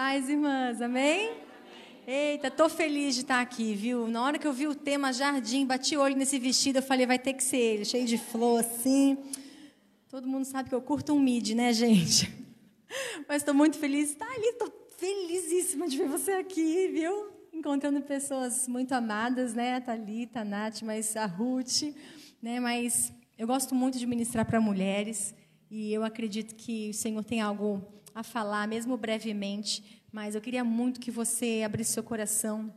paz, irmãs, amém? Eita, tô feliz de estar aqui, viu? Na hora que eu vi o tema jardim, bati olho nesse vestido, eu falei, vai ter que ser ele, cheio de flor assim. Todo mundo sabe que eu curto um mid, né, gente? Mas estou muito feliz. Tá ali, estou felizíssima de ver você aqui, viu? Encontrando pessoas muito amadas, né? A Thalita, a Nath, mas a Ruth, né? Mas eu gosto muito de ministrar para mulheres e eu acredito que o Senhor tem algo a falar, mesmo brevemente, mas eu queria muito que você abrisse seu coração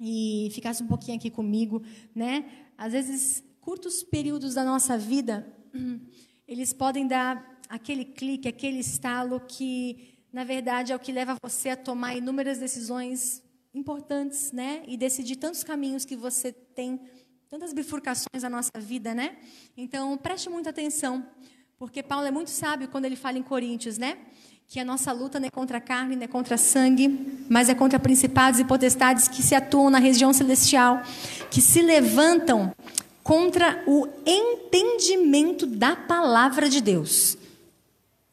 e ficasse um pouquinho aqui comigo, né? Às vezes, curtos períodos da nossa vida, eles podem dar aquele clique, aquele estalo que, na verdade, é o que leva você a tomar inúmeras decisões importantes, né? E decidir tantos caminhos que você tem, tantas bifurcações na nossa vida, né? Então, preste muita atenção, porque Paulo é muito sábio quando ele fala em Coríntios, né? Que a nossa luta não é contra a carne, não é contra sangue, mas é contra principados e potestades que se atuam na região celestial, que se levantam contra o entendimento da palavra de Deus.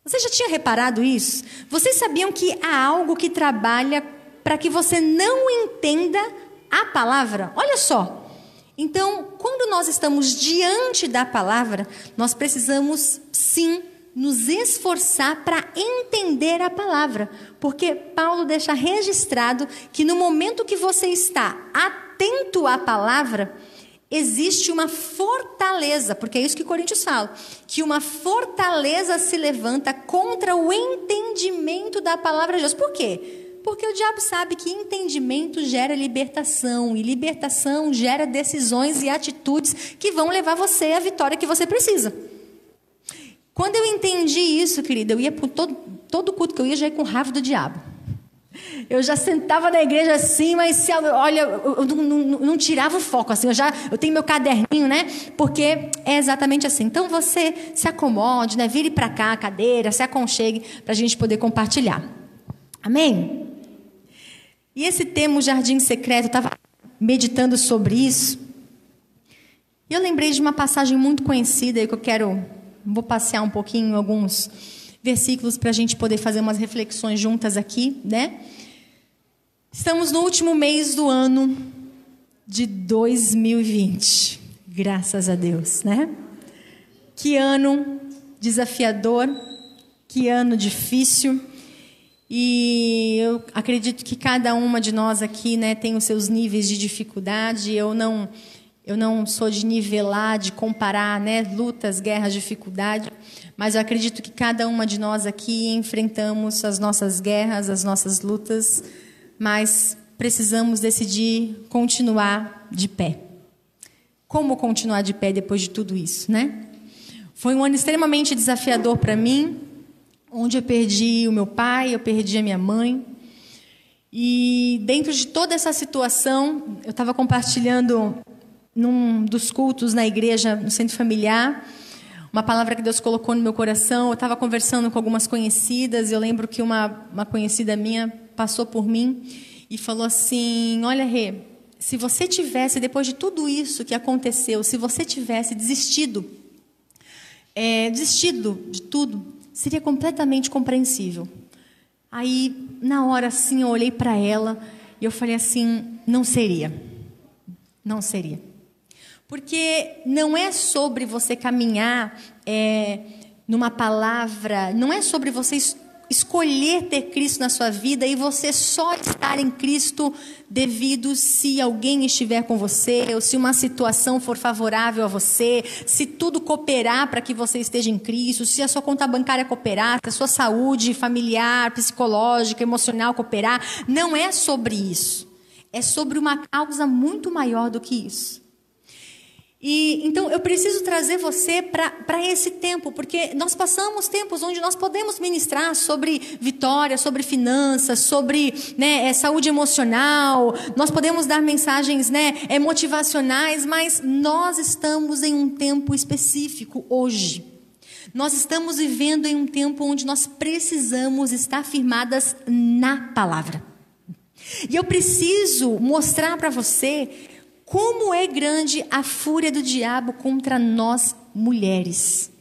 Você já tinha reparado isso? Vocês sabiam que há algo que trabalha para que você não entenda a palavra? Olha só. Então, quando nós estamos diante da palavra, nós precisamos sim nos esforçar para entender a palavra, porque Paulo deixa registrado que no momento que você está atento à palavra, existe uma fortaleza, porque é isso que Coríntios fala, que uma fortaleza se levanta contra o entendimento da palavra de Deus. Por quê? Porque o diabo sabe que entendimento gera libertação, e libertação gera decisões e atitudes que vão levar você à vitória que você precisa. Quando eu entendi isso, querida, eu ia por todo, todo culto que eu ia, já ia com raiva do diabo. Eu já sentava na igreja assim, mas se, olha, eu não, não, não, tirava o foco assim. Eu já, eu tenho meu caderninho, né? Porque é exatamente assim. Então você se acomode, né? Vire para cá a cadeira, se aconchegue para a gente poder compartilhar. Amém? E esse tema, o jardim secreto, eu estava meditando sobre isso. E eu lembrei de uma passagem muito conhecida que eu quero Vou passear um pouquinho alguns versículos para a gente poder fazer umas reflexões juntas aqui, né? Estamos no último mês do ano de 2020. Graças a Deus, né? Que ano desafiador, que ano difícil. E eu acredito que cada uma de nós aqui, né, tem os seus níveis de dificuldade. Eu não eu não sou de nivelar, de comparar, né, lutas, guerras, dificuldade, mas eu acredito que cada uma de nós aqui enfrentamos as nossas guerras, as nossas lutas, mas precisamos decidir continuar de pé. Como continuar de pé depois de tudo isso, né? Foi um ano extremamente desafiador para mim, onde eu perdi o meu pai, eu perdi a minha mãe. E dentro de toda essa situação, eu estava compartilhando num dos cultos na igreja, no centro familiar, uma palavra que Deus colocou no meu coração. Eu estava conversando com algumas conhecidas. Eu lembro que uma, uma conhecida minha passou por mim e falou assim: Olha, Rê, se você tivesse, depois de tudo isso que aconteceu, se você tivesse desistido, é, desistido de tudo, seria completamente compreensível. Aí, na hora assim, eu olhei para ela e eu falei assim: não seria. Não seria. Porque não é sobre você caminhar é, numa palavra, não é sobre você escolher ter Cristo na sua vida e você só estar em Cristo devido se alguém estiver com você, ou se uma situação for favorável a você, se tudo cooperar para que você esteja em Cristo, se a sua conta bancária cooperar, se a sua saúde familiar, psicológica, emocional cooperar. Não é sobre isso. É sobre uma causa muito maior do que isso. E então eu preciso trazer você para esse tempo, porque nós passamos tempos onde nós podemos ministrar sobre vitória, sobre finanças, sobre né, é, saúde emocional, nós podemos dar mensagens né, motivacionais, mas nós estamos em um tempo específico hoje. Nós estamos vivendo em um tempo onde nós precisamos estar firmadas na palavra. E eu preciso mostrar para você como é grande a fúria do diabo contra nós mulheres.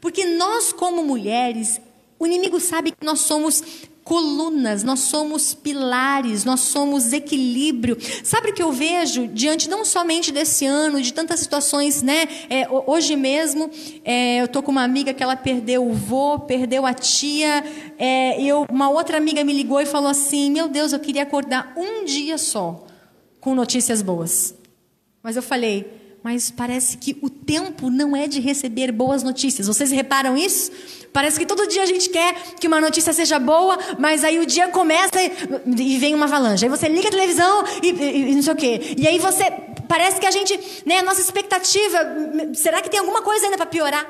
Porque nós, como mulheres, o inimigo sabe que nós somos colunas, nós somos pilares, nós somos equilíbrio. Sabe o que eu vejo diante não somente desse ano, de tantas situações, né? É, hoje mesmo, é, eu tô com uma amiga que ela perdeu o vô, perdeu a tia, é, eu, uma outra amiga me ligou e falou assim: Meu Deus, eu queria acordar um dia só com notícias boas. Mas eu falei, mas parece que o tempo não é de receber boas notícias. Vocês reparam isso? Parece que todo dia a gente quer que uma notícia seja boa, mas aí o dia começa e, e vem uma avalanche. Aí você liga a televisão e, e, e, não sei o quê. E aí você. Parece que a gente. Né, a nossa expectativa. Será que tem alguma coisa ainda para piorar?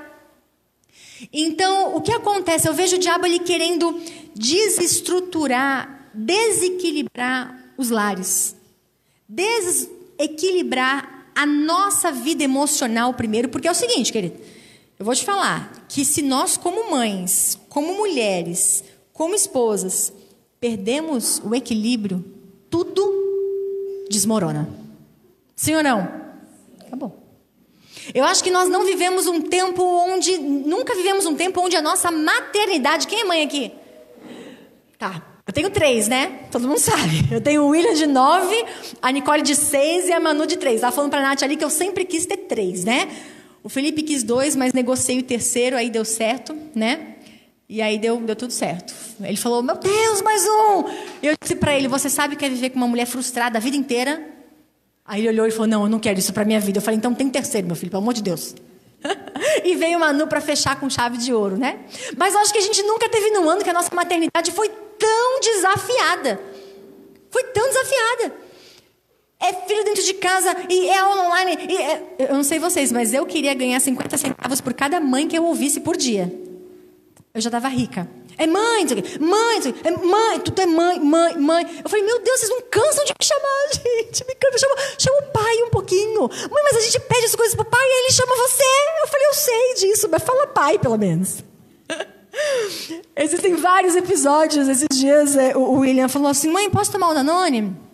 Então, o que acontece? Eu vejo o diabo ali querendo desestruturar, desequilibrar os lares. Desequilibrar a nossa vida emocional primeiro, porque é o seguinte, querido. Eu vou te falar que se nós, como mães, como mulheres, como esposas, perdemos o equilíbrio, tudo desmorona. Sim ou não? Acabou. Eu acho que nós não vivemos um tempo onde. Nunca vivemos um tempo onde a nossa maternidade. Quem é mãe aqui? Tá. Eu tenho três, né? Todo mundo sabe. Eu tenho o William de nove, a Nicole de seis e a Manu de três. Ela falando pra Nath ali que eu sempre quis ter três, né? O Felipe quis dois, mas negociei o terceiro, aí deu certo, né? E aí deu, deu tudo certo. Ele falou: Meu Deus, mais um! Eu disse para ele: Você sabe que é viver com uma mulher frustrada a vida inteira? Aí ele olhou e falou: Não, eu não quero isso para minha vida. Eu falei: Então tem terceiro, meu filho, pelo amor de Deus. e veio o Manu para fechar com chave de ouro, né? Mas eu acho que a gente nunca teve num ano que a nossa maternidade foi tão desafiada. Foi tão desafiada é filho dentro de casa e é aula online. É... Eu não sei vocês, mas eu queria ganhar 50 centavos por cada mãe que eu ouvisse por dia. Eu já estava rica. É mãe, mãe, é mãe, tudo é mãe, mãe, mãe. Eu falei, meu Deus, vocês não cansam de me chamar, gente. Me chama, chama o pai um pouquinho. Mãe, mas a gente pede as coisas pro pai e ele chama você. Eu falei, eu sei disso, mas fala pai, pelo menos. Existem vários episódios. Esses dias é, o William falou assim: mãe, posso tomar o Danone?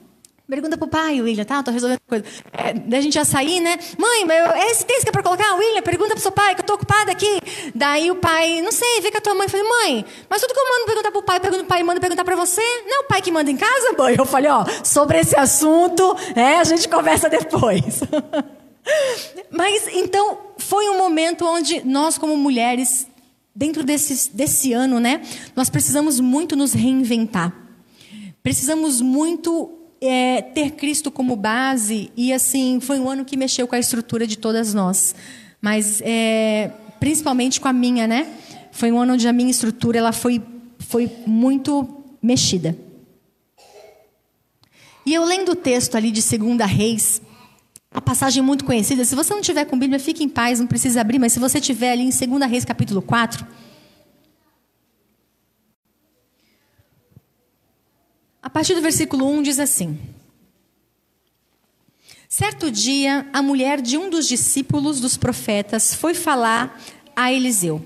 Pergunta pro pai, William, tá? tô resolvendo coisa. É, daí a gente ia sair, né? Mãe, é esse texto que é pra colocar? William, pergunta pro seu pai, que eu tô ocupada aqui. Daí o pai, não sei, vê com a tua mãe. Eu falei, mãe, mas tudo que eu mando perguntar pro pai, pergunto pro pai, manda perguntar pra você. Não é o pai que manda em casa, mãe? Eu falei, ó, sobre esse assunto, é, a gente conversa depois. mas, então, foi um momento onde nós, como mulheres, dentro desse, desse ano, né? Nós precisamos muito nos reinventar. Precisamos muito é, ter Cristo como base e assim foi um ano que mexeu com a estrutura de todas nós, mas é, principalmente com a minha, né? Foi um ano onde a minha estrutura ela foi foi muito mexida. E eu lendo o texto ali de Segunda Reis, uma passagem muito conhecida. Se você não tiver com Bíblia, fique em paz, não precisa abrir, mas se você tiver ali em Segunda Reis capítulo 4, A partir do versículo 1 diz assim: Certo dia, a mulher de um dos discípulos dos profetas foi falar a Eliseu: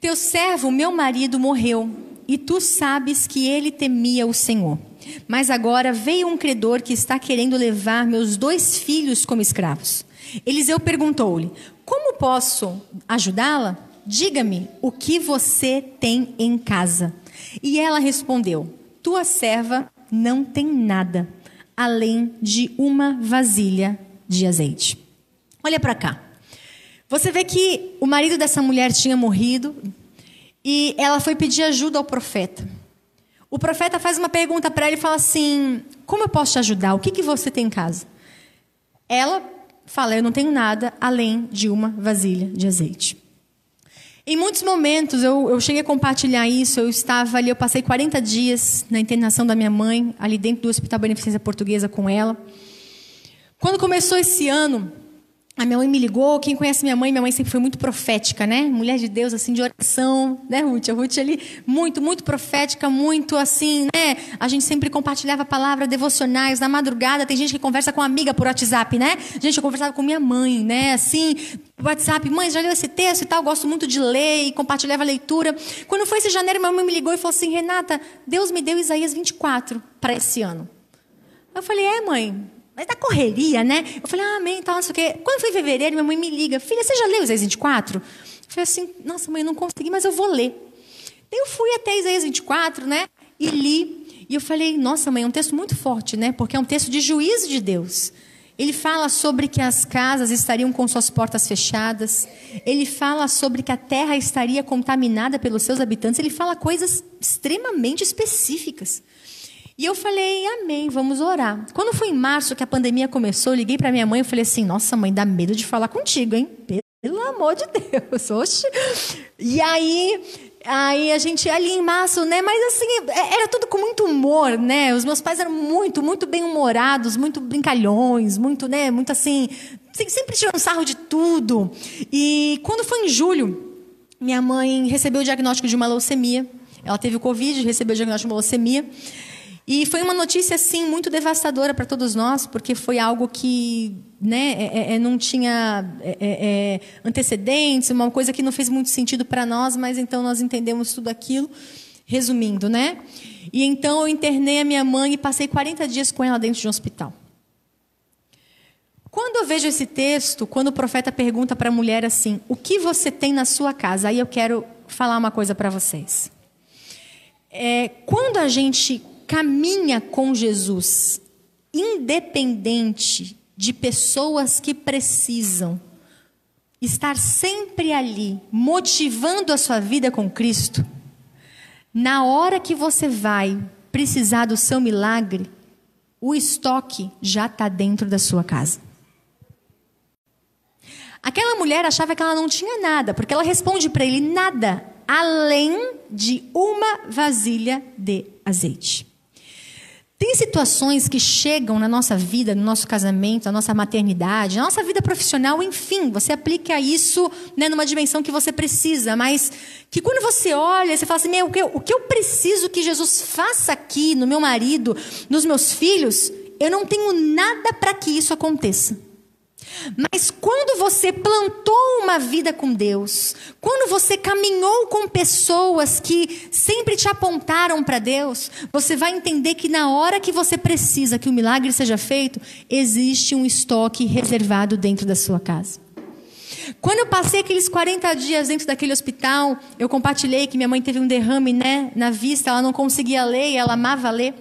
Teu servo, meu marido, morreu, e tu sabes que ele temia o Senhor. Mas agora veio um credor que está querendo levar meus dois filhos como escravos. Eliseu perguntou-lhe: Como posso ajudá-la? Diga-me o que você tem em casa. E ela respondeu: tua serva não tem nada além de uma vasilha de azeite. Olha para cá. Você vê que o marido dessa mulher tinha morrido e ela foi pedir ajuda ao profeta. O profeta faz uma pergunta para ela e fala assim: Como eu posso te ajudar? O que, que você tem em casa? Ela fala: Eu não tenho nada além de uma vasilha de azeite. Em muitos momentos eu, eu cheguei a compartilhar isso. Eu estava ali, eu passei 40 dias na internação da minha mãe, ali dentro do Hospital Beneficência Portuguesa com ela. Quando começou esse ano, a minha mãe me ligou. Quem conhece minha mãe, minha mãe sempre foi muito profética, né? Mulher de Deus, assim, de oração, né, Ruth? A Ruth ali, muito, muito profética, muito assim, né? A gente sempre compartilhava palavras devocionais na madrugada. Tem gente que conversa com amiga por WhatsApp, né? Gente, eu conversava com minha mãe, né? Assim, WhatsApp, mãe, já leu esse texto e tal? Gosto muito de ler e compartilhava a leitura. Quando foi esse janeiro, minha mãe me ligou e falou assim: Renata, Deus me deu Isaías 24 para esse ano. Eu falei: É, mãe, mas da correria, né? Eu falei, ah, amém, tal, não sei o quê. Quando foi em fevereiro, minha mãe me liga, filha, você já leu Isaías 24? Eu falei assim, nossa, mãe, eu não consegui, mas eu vou ler. Eu fui até Isaías 24, né? e li. E eu falei, nossa, mãe, é um texto muito forte, né? Porque é um texto de juízo de Deus. Ele fala sobre que as casas estariam com suas portas fechadas. Ele fala sobre que a terra estaria contaminada pelos seus habitantes. Ele fala coisas extremamente específicas. E eu falei, amém, vamos orar. Quando foi em março que a pandemia começou, eu liguei para minha mãe e falei assim: nossa, mãe, dá medo de falar contigo, hein? Pelo amor de Deus, oxe. E aí, aí a gente ali em março, né? Mas assim, é, era tudo com muito humor, né? Os meus pais eram muito, muito bem-humorados, muito brincalhões, muito, né? Muito assim, sempre tirando sarro de tudo. E quando foi em julho, minha mãe recebeu o diagnóstico de uma leucemia. Ela teve o Covid, recebeu o diagnóstico de uma leucemia. E foi uma notícia, assim, muito devastadora para todos nós, porque foi algo que né, é, é, é não tinha é, é, é, antecedentes, uma coisa que não fez muito sentido para nós, mas então nós entendemos tudo aquilo. Resumindo, né? E então eu internei a minha mãe e passei 40 dias com ela dentro de um hospital. Quando eu vejo esse texto, quando o profeta pergunta para a mulher assim: O que você tem na sua casa? Aí eu quero falar uma coisa para vocês. É, quando a gente caminha com Jesus, independente de pessoas que precisam estar sempre ali, motivando a sua vida com Cristo, na hora que você vai precisar do seu milagre, o estoque já está dentro da sua casa. Aquela mulher achava que ela não tinha nada, porque ela responde para ele: nada, além de uma vasilha de azeite. Tem situações que chegam na nossa vida, no nosso casamento, na nossa maternidade, na nossa vida profissional, enfim, você aplica isso né, numa dimensão que você precisa, mas que quando você olha, você fala assim: meu, o, que eu, o que eu preciso que Jesus faça aqui no meu marido, nos meus filhos, eu não tenho nada para que isso aconteça. Mas quando você plantou uma vida com Deus, quando você caminhou com pessoas que sempre te apontaram para Deus, você vai entender que na hora que você precisa que o milagre seja feito, existe um estoque reservado dentro da sua casa. Quando eu passei aqueles 40 dias dentro daquele hospital, eu compartilhei que minha mãe teve um derrame né, na vista, ela não conseguia ler, ela amava ler.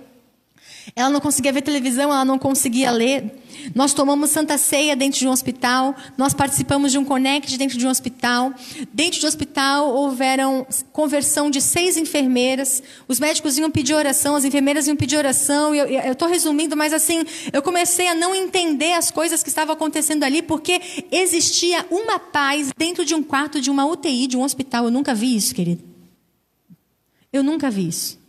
Ela não conseguia ver televisão, ela não conseguia ler. Nós tomamos Santa Ceia dentro de um hospital, nós participamos de um Connect dentro de um hospital. Dentro do hospital houveram conversão de seis enfermeiras. Os médicos iam pedir oração, as enfermeiras iam pedir oração. Eu estou resumindo, mas assim, eu comecei a não entender as coisas que estavam acontecendo ali, porque existia uma paz dentro de um quarto de uma UTI, de um hospital. Eu nunca vi isso, querido. Eu nunca vi isso.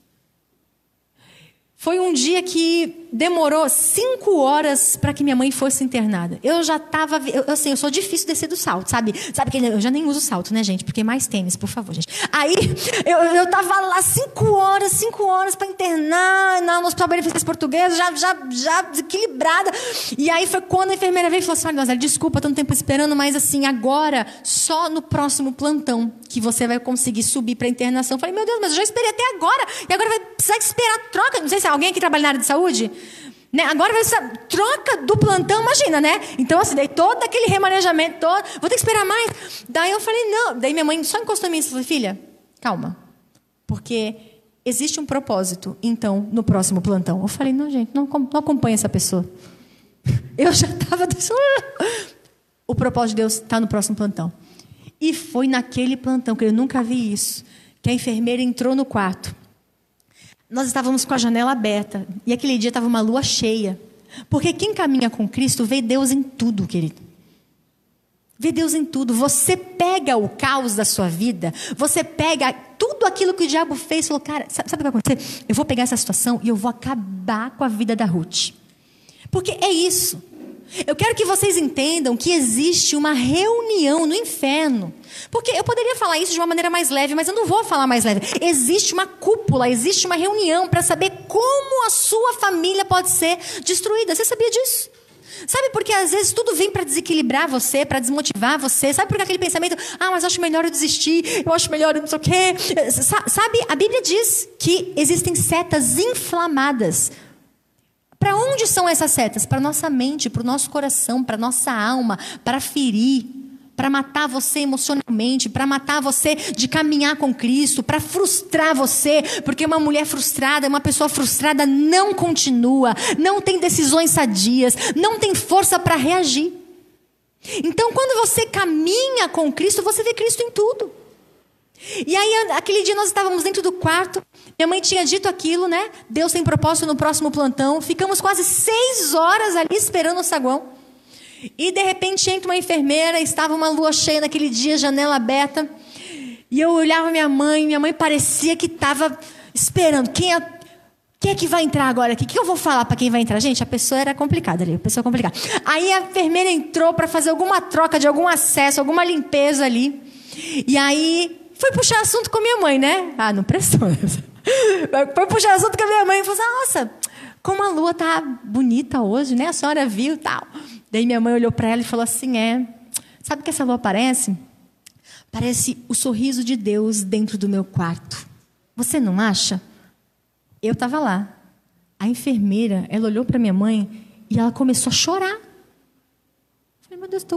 Foi um dia que demorou cinco horas para que minha mãe fosse internada. Eu já estava, eu, assim, eu sou difícil descer do salto, sabe? Sabe que eu já nem uso salto, né, gente? Porque mais tênis, por favor, gente. Aí eu, eu tava lá cinco horas, cinco horas para internar no Hospital Beneficência Portuguesa, já, já, já desequilibrada. E aí foi quando a enfermeira veio e falou assim: Olha, desculpa, tanto tempo esperando, mas assim, agora, só no próximo plantão que você vai conseguir subir para internação. Eu falei, meu Deus, mas eu já esperei até agora, e agora vai precisar esperar troca. Não sei se alguém aqui trabalha na área de saúde? Né? Agora ser troca do plantão, imagina, né? Então, assim, daí todo aquele remanejamento todo, vou ter que esperar mais. Daí eu falei, não. Daí minha mãe só encostou em mim e falou, filha, calma. Porque existe um propósito, então, no próximo plantão. Eu falei, não, gente, não, não acompanha essa pessoa. Eu já estava. O propósito de Deus está no próximo plantão. E foi naquele plantão, que eu nunca vi isso, que a enfermeira entrou no quarto nós estávamos com a janela aberta e aquele dia estava uma lua cheia. Porque quem caminha com Cristo vê Deus em tudo, querido. Vê Deus em tudo. Você pega o caos da sua vida, você pega tudo aquilo que o diabo fez e falou: Cara, sabe o que vai acontecer? Eu vou pegar essa situação e eu vou acabar com a vida da Ruth. Porque é isso. Eu quero que vocês entendam que existe uma reunião no inferno. Porque eu poderia falar isso de uma maneira mais leve, mas eu não vou falar mais leve. Existe uma cúpula, existe uma reunião para saber como a sua família pode ser destruída. Você sabia disso? Sabe porque às vezes tudo vem para desequilibrar você, para desmotivar você? Sabe por aquele pensamento, ah, mas acho melhor eu desistir, eu acho melhor eu não sei o quê? Sabe, a Bíblia diz que existem setas inflamadas para onde são essas setas? Para nossa mente, para o nosso coração, para nossa alma, para ferir, para matar você emocionalmente, para matar você de caminhar com Cristo, para frustrar você, porque uma mulher frustrada, uma pessoa frustrada não continua, não tem decisões sadias, não tem força para reagir. Então, quando você caminha com Cristo, você vê Cristo em tudo. E aí, aquele dia nós estávamos dentro do quarto, minha mãe tinha dito aquilo, né? Deus tem propósito no próximo plantão. Ficamos quase seis horas ali esperando o saguão. E de repente entra uma enfermeira, estava uma lua cheia naquele dia, janela aberta. E eu olhava minha mãe, minha mãe parecia que estava esperando. Quem é, quem é que vai entrar agora aqui? O que eu vou falar para quem vai entrar? Gente, a pessoa era complicada ali, a pessoa complicada. Aí a enfermeira entrou para fazer alguma troca de algum acesso, alguma limpeza ali. E aí foi puxar assunto com minha mãe, né? Ah, não prestou. Foi puxar assunto com a minha mãe e falou assim, nossa, como a lua tá bonita hoje, né? A senhora viu tal. Daí minha mãe olhou para ela e falou assim, é, sabe o que essa lua parece? Parece o sorriso de Deus dentro do meu quarto. Você não acha? Eu estava lá. A enfermeira, ela olhou para minha mãe e ela começou a chorar. Eu falei, meu Deus, tô,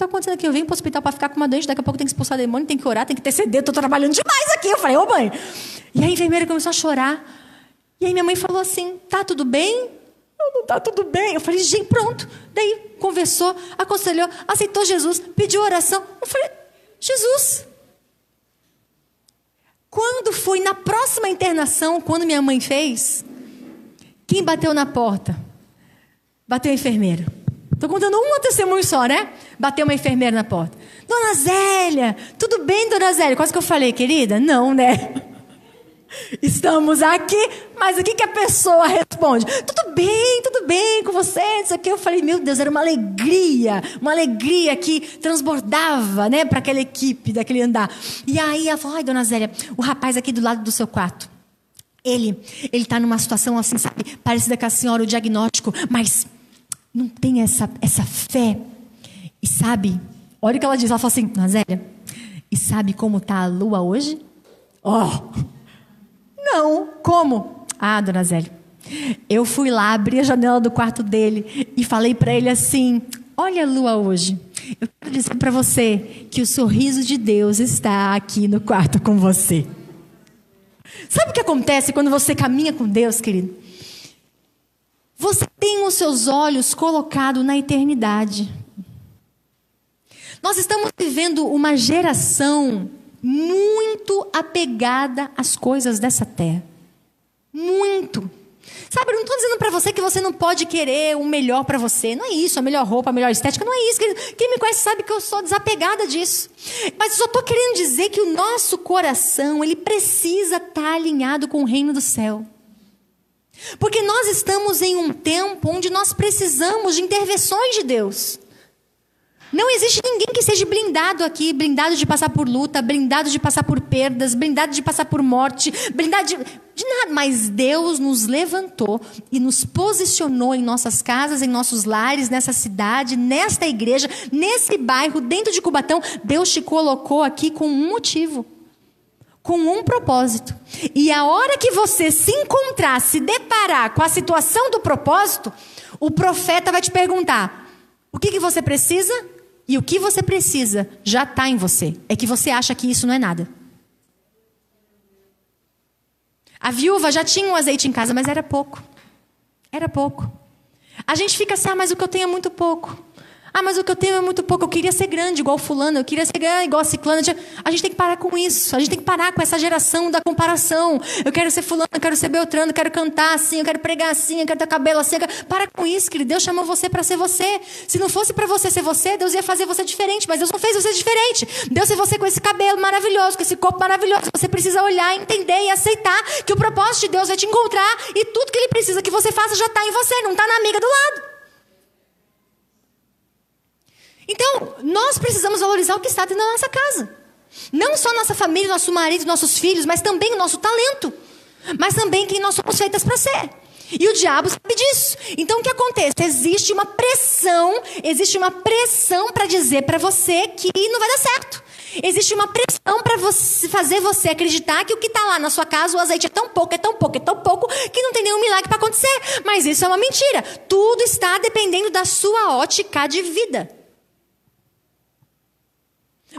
está acontecendo aqui? Eu venho para o hospital para ficar com uma doente, daqui a pouco tem que expulsar demônio, tem que orar, tem que ter CD, estou trabalhando demais aqui. Eu falei, ô mãe. E a enfermeira começou a chorar. E aí minha mãe falou assim: tá tudo bem? Não, não tá tudo bem. Eu falei, gente, pronto. Daí conversou, aconselhou, aceitou Jesus, pediu oração. Eu falei, Jesus. Quando foi na próxima internação, quando minha mãe fez, quem bateu na porta? Bateu a enfermeira. Estou contando um testemunho só, né? Bateu uma enfermeira na porta. Dona Zélia, tudo bem, dona Zélia? Quase que eu falei, querida? Não, né? Estamos aqui, mas o que, que a pessoa responde? Tudo bem, tudo bem com você, isso aqui. Eu falei, meu Deus, era uma alegria, uma alegria que transbordava, né, para aquela equipe, daquele andar. E aí ela falou, ai, dona Zélia, o rapaz aqui do lado do seu quarto, ele, ele está numa situação assim, sabe, parecida com a senhora, o diagnóstico, mas não tem essa, essa fé. E sabe, olha o que ela diz, ela fala assim, Nazélia, e sabe como está a lua hoje? Oh, não, como? Ah, dona Zélia, eu fui lá, abri a janela do quarto dele e falei para ele assim, olha a lua hoje. Eu quero dizer para você que o sorriso de Deus está aqui no quarto com você. Sabe o que acontece quando você caminha com Deus, querido? Você tem os seus olhos colocados na eternidade. Nós estamos vivendo uma geração muito apegada às coisas dessa terra. Muito. Sabe, eu não estou dizendo para você que você não pode querer o melhor para você. Não é isso, a melhor roupa, a melhor estética. Não é isso. Quem me conhece sabe que eu sou desapegada disso. Mas eu só estou querendo dizer que o nosso coração, ele precisa estar tá alinhado com o reino do céu. Porque nós estamos em um tempo onde nós precisamos de intervenções de Deus. Não existe ninguém que seja blindado aqui, blindado de passar por luta, blindado de passar por perdas, blindado de passar por morte, blindado de, de nada. Mas Deus nos levantou e nos posicionou em nossas casas, em nossos lares, nessa cidade, nesta igreja, nesse bairro, dentro de Cubatão. Deus te colocou aqui com um motivo com um propósito. E a hora que você se encontrar, se deparar com a situação do propósito, o profeta vai te perguntar: o que, que você precisa? E o que você precisa já está em você. É que você acha que isso não é nada. A viúva já tinha um azeite em casa, mas era pouco. Era pouco. A gente fica assim, ah, mas o que eu tenho é muito pouco. Ah, mas o que eu tenho é muito pouco. Eu queria ser grande, igual fulano. Eu queria ser grande, igual a ciclana. A gente tem que parar com isso. A gente tem que parar com essa geração da comparação. Eu quero ser fulano, eu quero ser beltrano, eu quero cantar assim, eu quero pregar assim, eu quero ter cabelo assim. Quero... Para com isso, querido. Deus chamou você para ser você. Se não fosse para você ser você, Deus ia fazer você diferente. Mas Deus não fez você diferente. Deus fez você com esse cabelo maravilhoso, com esse corpo maravilhoso. Você precisa olhar, entender e aceitar que o propósito de Deus vai te encontrar e tudo que Ele precisa que você faça já está em você, não está na amiga do lado. Então, nós precisamos valorizar o que está dentro da nossa casa. Não só nossa família, nosso marido, nossos filhos, mas também o nosso talento. Mas também quem nós somos feitas para ser. E o diabo sabe disso. Então o que acontece? Existe uma pressão, existe uma pressão para dizer para você que não vai dar certo. Existe uma pressão para fazer você acreditar que o que está lá na sua casa, o azeite é tão pouco, é tão pouco, é tão pouco, que não tem nenhum milagre para acontecer. Mas isso é uma mentira. Tudo está dependendo da sua ótica de vida.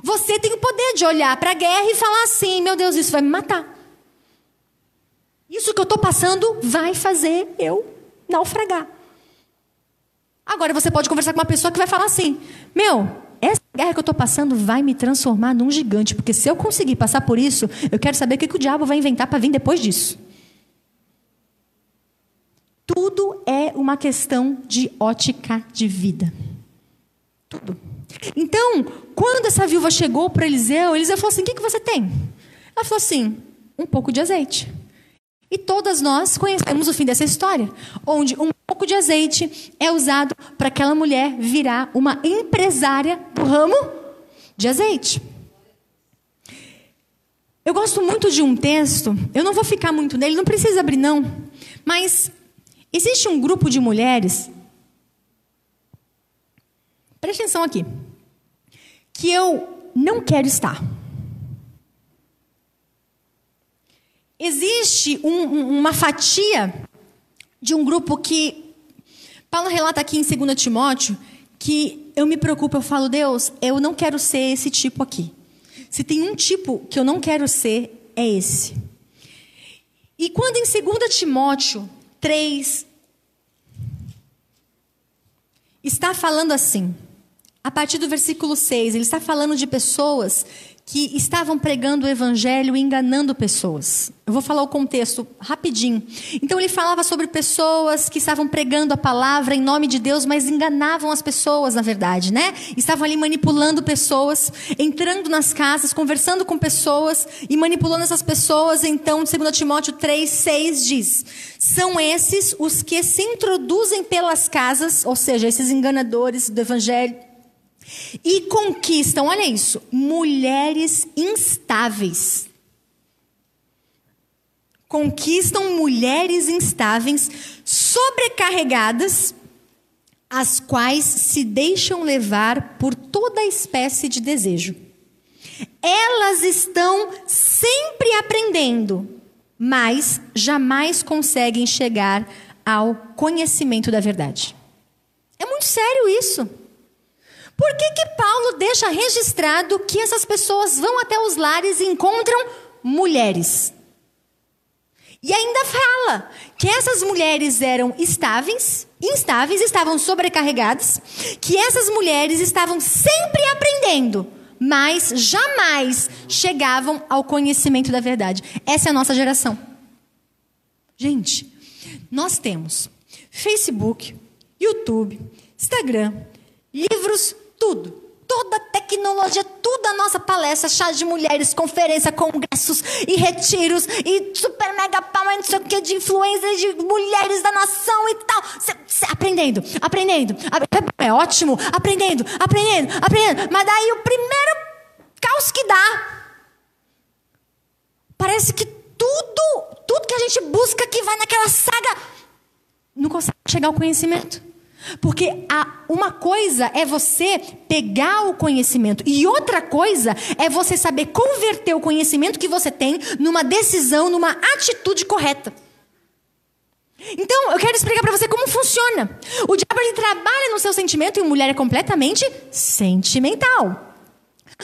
Você tem o poder de olhar para a guerra e falar assim: meu Deus, isso vai me matar. Isso que eu estou passando vai fazer eu naufragar. Agora você pode conversar com uma pessoa que vai falar assim: meu, essa guerra que eu estou passando vai me transformar num gigante, porque se eu conseguir passar por isso, eu quero saber o que, que o diabo vai inventar para vir depois disso. Tudo é uma questão de ótica de vida. Tudo. Então, quando essa viúva chegou para Eliseu, Eliseu falou assim: O que, que você tem? Ela falou assim: Um pouco de azeite. E todas nós conhecemos o fim dessa história, onde um pouco de azeite é usado para aquela mulher virar uma empresária do ramo de azeite. Eu gosto muito de um texto, eu não vou ficar muito nele, não precisa abrir não, mas existe um grupo de mulheres, preste atenção aqui, que eu não quero estar. Existe um, uma fatia de um grupo que Paulo relata aqui em 2 Timóteo que eu me preocupo, eu falo, Deus, eu não quero ser esse tipo aqui. Se tem um tipo que eu não quero ser, é esse. E quando em 2 Timóteo 3 está falando assim, a partir do versículo 6, ele está falando de pessoas que estavam pregando o evangelho e enganando pessoas. Eu vou falar o contexto rapidinho. Então ele falava sobre pessoas que estavam pregando a palavra em nome de Deus, mas enganavam as pessoas, na verdade, né? Estavam ali manipulando pessoas, entrando nas casas, conversando com pessoas e manipulando essas pessoas. Então, 2 Timóteo 3, 6 diz: São esses os que se introduzem pelas casas, ou seja, esses enganadores do evangelho e conquistam, olha isso, mulheres instáveis. Conquistam mulheres instáveis, sobrecarregadas, as quais se deixam levar por toda espécie de desejo. Elas estão sempre aprendendo, mas jamais conseguem chegar ao conhecimento da verdade. É muito sério isso. Por que, que Paulo deixa registrado que essas pessoas vão até os lares e encontram mulheres? E ainda fala que essas mulheres eram estáveis, instáveis, estavam sobrecarregadas, que essas mulheres estavam sempre aprendendo, mas jamais chegavam ao conhecimento da verdade. Essa é a nossa geração. Gente, nós temos Facebook, YouTube, Instagram, livros tudo. Toda a tecnologia, toda a nossa palestra, chá de mulheres, conferência, congressos e retiros e super mega power, não sei o que, de influência de mulheres da nação e tal. Cê, cê, aprendendo, aprendendo. É ótimo, aprendendo, aprendendo, aprendendo. Mas daí o primeiro caos que dá, parece que tudo, tudo que a gente busca que vai naquela saga, não consegue chegar ao conhecimento. Porque a, uma coisa é você pegar o conhecimento e outra coisa é você saber converter o conhecimento que você tem numa decisão, numa atitude correta. Então, eu quero explicar para você como funciona. O diabo ele trabalha no seu sentimento e a mulher é completamente sentimental.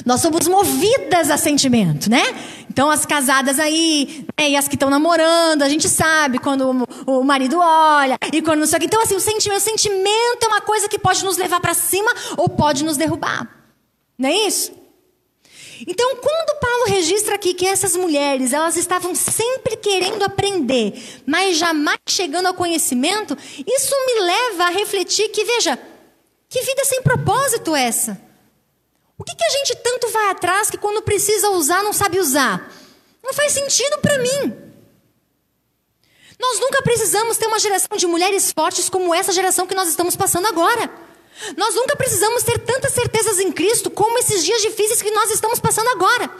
Nós somos movidas a sentimento, né? Então, as casadas aí, né, e as que estão namorando, a gente sabe quando o, o, marido olha, e quando não sei o que. Então, assim, o sentimento, o sentimento é uma coisa que pode nos levar para cima ou pode nos derrubar. Não é isso? Então, quando Paulo registra aqui que essas mulheres, elas estavam sempre querendo aprender, mas jamais chegando ao conhecimento, isso me leva a refletir que, veja, que vida sem propósito é essa? O que, que a gente tanto vai atrás que quando precisa usar não sabe usar? Não faz sentido para mim. Nós nunca precisamos ter uma geração de mulheres fortes como essa geração que nós estamos passando agora. Nós nunca precisamos ter tantas certezas em Cristo como esses dias difíceis que nós estamos passando agora.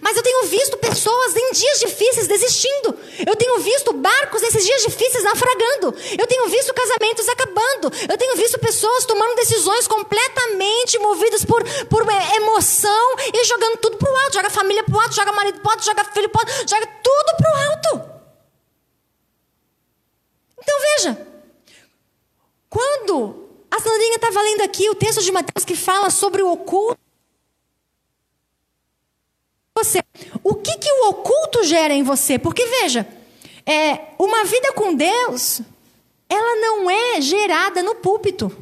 Mas eu tenho visto pessoas em dias difíceis desistindo. Eu tenho visto barcos nesses dias difíceis naufragando. Eu tenho visto casamentos acabando. Eu tenho visto pessoas tomando decisões completamente movidas por, por emoção e jogando tudo pro alto. Joga família pro alto, joga marido pro alto, joga filho pro alto, joga tudo pro alto. Então veja. Quando a Sandrinha estava lendo aqui o texto de Mateus que fala sobre o oculto, você. O que, que o oculto gera em você? Porque, veja, é, uma vida com Deus, ela não é gerada no púlpito.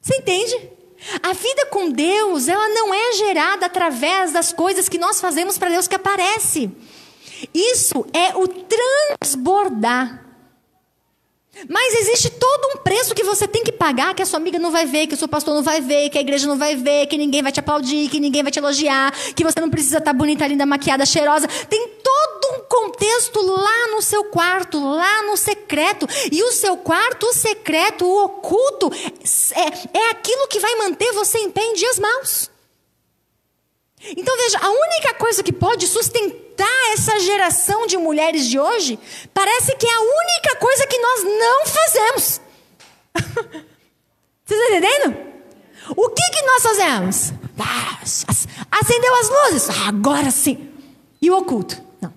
Você entende? A vida com Deus, ela não é gerada através das coisas que nós fazemos para Deus que aparece. Isso é o transbordar. Mas existe todo um preço que você tem que pagar, que a sua amiga não vai ver, que o seu pastor não vai ver, que a igreja não vai ver, que ninguém vai te aplaudir, que ninguém vai te elogiar, que você não precisa estar bonita, linda, maquiada, cheirosa. Tem todo um contexto lá no seu quarto, lá no secreto. E o seu quarto, o secreto, o oculto, é, é aquilo que vai manter você em pé em dias maus. Então veja, a única coisa que pode sustentar essa geração de mulheres de hoje parece que é a única coisa que nós não fazemos. Vocês estão entendendo? O que, que nós fazemos? Ah, acendeu as luzes, ah, agora sim. E o oculto? Não.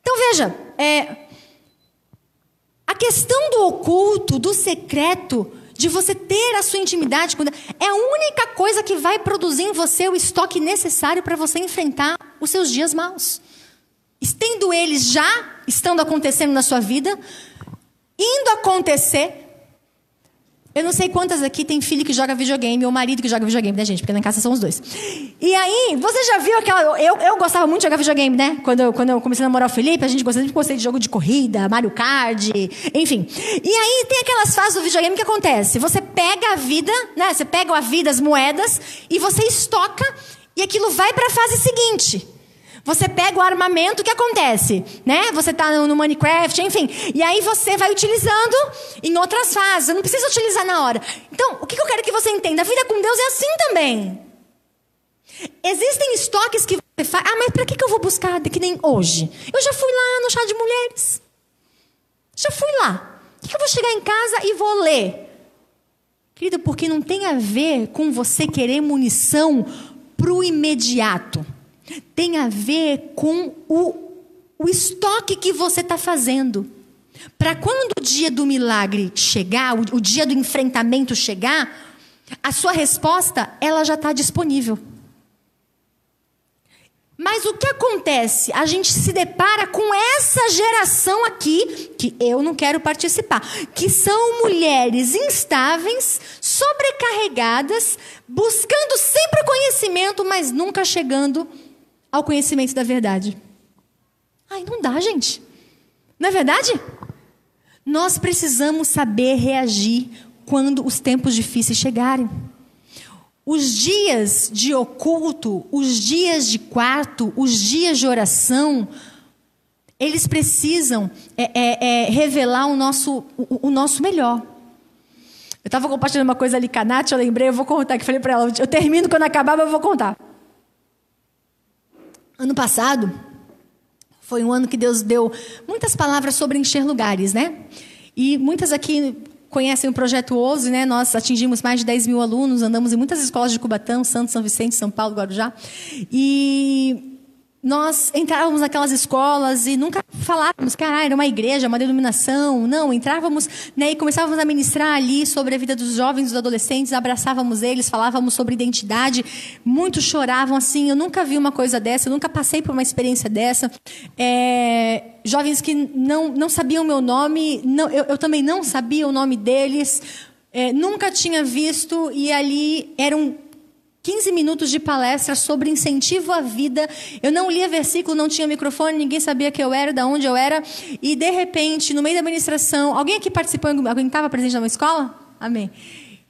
Então veja, é, a questão do oculto, do secreto, de você ter a sua intimidade com Deus, é a única coisa que vai produzir em você o estoque necessário para você enfrentar os seus dias maus. Estendo eles já estando acontecendo na sua vida, indo acontecer, eu não sei quantas aqui tem filho que joga videogame ou marido que joga videogame, né, gente? Porque em casa são os dois. E aí, você já viu aquela. Eu, eu gostava muito de jogar videogame, né? Quando eu, quando eu comecei a namorar o Felipe, a gente gostava, sempre gostei de jogo de corrida, Mario Kart, enfim. E aí tem aquelas fases do videogame que acontece. Você pega a vida, né? Você pega a vida, as moedas, e você estoca, e aquilo vai para a fase seguinte. Você pega o armamento, o que acontece? Né? Você está no Minecraft, enfim. E aí você vai utilizando em outras fases. Não precisa utilizar na hora. Então, o que eu quero que você entenda? A vida com Deus é assim também. Existem estoques que você faz. Ah, mas para que eu vou buscar que nem hoje? Eu já fui lá no chá de mulheres. Já fui lá. Por que eu vou chegar em casa e vou ler? Querido, porque não tem a ver com você querer munição para o imediato tem a ver com o, o estoque que você está fazendo. Para quando o dia do milagre chegar, o, o dia do enfrentamento chegar, a sua resposta ela já está disponível. Mas o que acontece? A gente se depara com essa geração aqui, que eu não quero participar, que são mulheres instáveis, sobrecarregadas, buscando sempre conhecimento, mas nunca chegando ao conhecimento da verdade. Ai, não dá, gente. Não é verdade? Nós precisamos saber reagir quando os tempos difíceis chegarem. Os dias de oculto, os dias de quarto, os dias de oração, eles precisam é, é, é, revelar o nosso, o, o nosso melhor. Eu estava compartilhando uma coisa ali com a Nath, eu lembrei, eu vou contar, que falei para ela, eu termino quando acabar, eu vou contar. Ano passado foi um ano que Deus deu muitas palavras sobre encher lugares, né? E muitas aqui conhecem o projeto OSE, né? Nós atingimos mais de 10 mil alunos, andamos em muitas escolas de Cubatão, Santos, São Vicente, São Paulo, Guarujá. E nós entrávamos naquelas escolas e nunca falávamos que era uma igreja, uma denominação. Não, entrávamos né, e começávamos a ministrar ali sobre a vida dos jovens, dos adolescentes, abraçávamos eles, falávamos sobre identidade. Muitos choravam assim. Eu nunca vi uma coisa dessa, eu nunca passei por uma experiência dessa. É, jovens que não, não sabiam meu nome, não, eu, eu também não sabia o nome deles. É, nunca tinha visto e ali eram 15 minutos de palestra sobre incentivo à vida. Eu não lia versículo, não tinha microfone, ninguém sabia que eu era, de onde eu era. E, de repente, no meio da administração, alguém aqui participou, alguém estava presente na escola? Amém.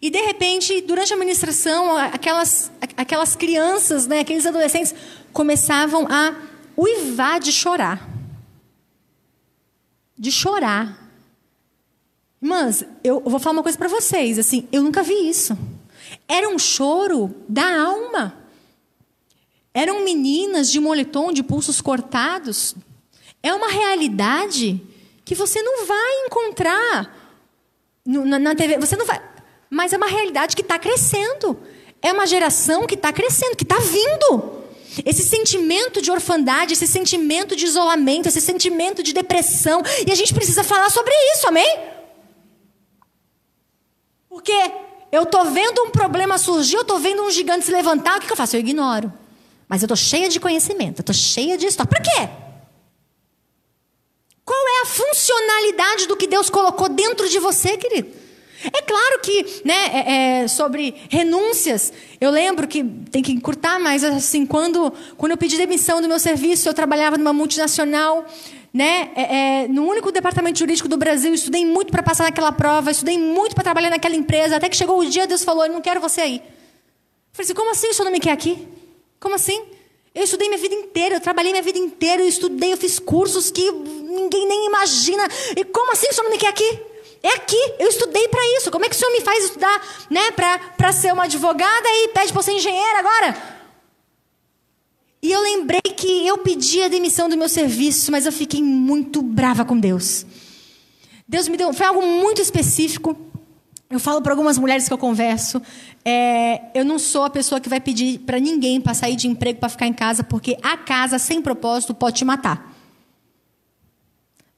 E, de repente, durante a administração, aquelas, aquelas crianças, né, aqueles adolescentes, começavam a uivar de chorar. De chorar. Irmãs, eu vou falar uma coisa para vocês. Assim, eu nunca vi isso. Era um choro da alma. Eram meninas de moletom, de pulsos cortados. É uma realidade que você não vai encontrar na, na TV. Você não vai. Mas é uma realidade que está crescendo. É uma geração que está crescendo, que está vindo. Esse sentimento de orfandade, esse sentimento de isolamento, esse sentimento de depressão. E a gente precisa falar sobre isso, amém? Porque eu estou vendo um problema surgir, eu estou vendo um gigante se levantar, o que, que eu faço? Eu ignoro. Mas eu estou cheia de conhecimento, eu estou cheia de história. Para quê? Qual é a funcionalidade do que Deus colocou dentro de você, querido? É claro que, né, é, é, sobre renúncias, eu lembro que tem que encurtar, mas assim, quando, quando eu pedi demissão do meu serviço, eu trabalhava numa multinacional, né, é, é no único departamento jurídico do Brasil, estudei muito para passar naquela prova, estudei muito para trabalhar naquela empresa, até que chegou o dia, Deus falou: Eu não quero você aí. Eu falei assim: Como assim o senhor não me quer aqui? Como assim? Eu estudei minha vida inteira, eu trabalhei minha vida inteira, eu estudei, eu fiz cursos que ninguém nem imagina. E como assim o senhor não me quer aqui? É aqui, eu estudei para isso. Como é que o senhor me faz estudar né, para ser uma advogada e pede para ser engenheira agora? E eu lembrei que eu pedi a demissão do meu serviço, mas eu fiquei muito brava com Deus. Deus me deu, foi algo muito específico. Eu falo para algumas mulheres que eu converso, é, eu não sou a pessoa que vai pedir para ninguém para sair de emprego para ficar em casa, porque a casa sem propósito pode te matar.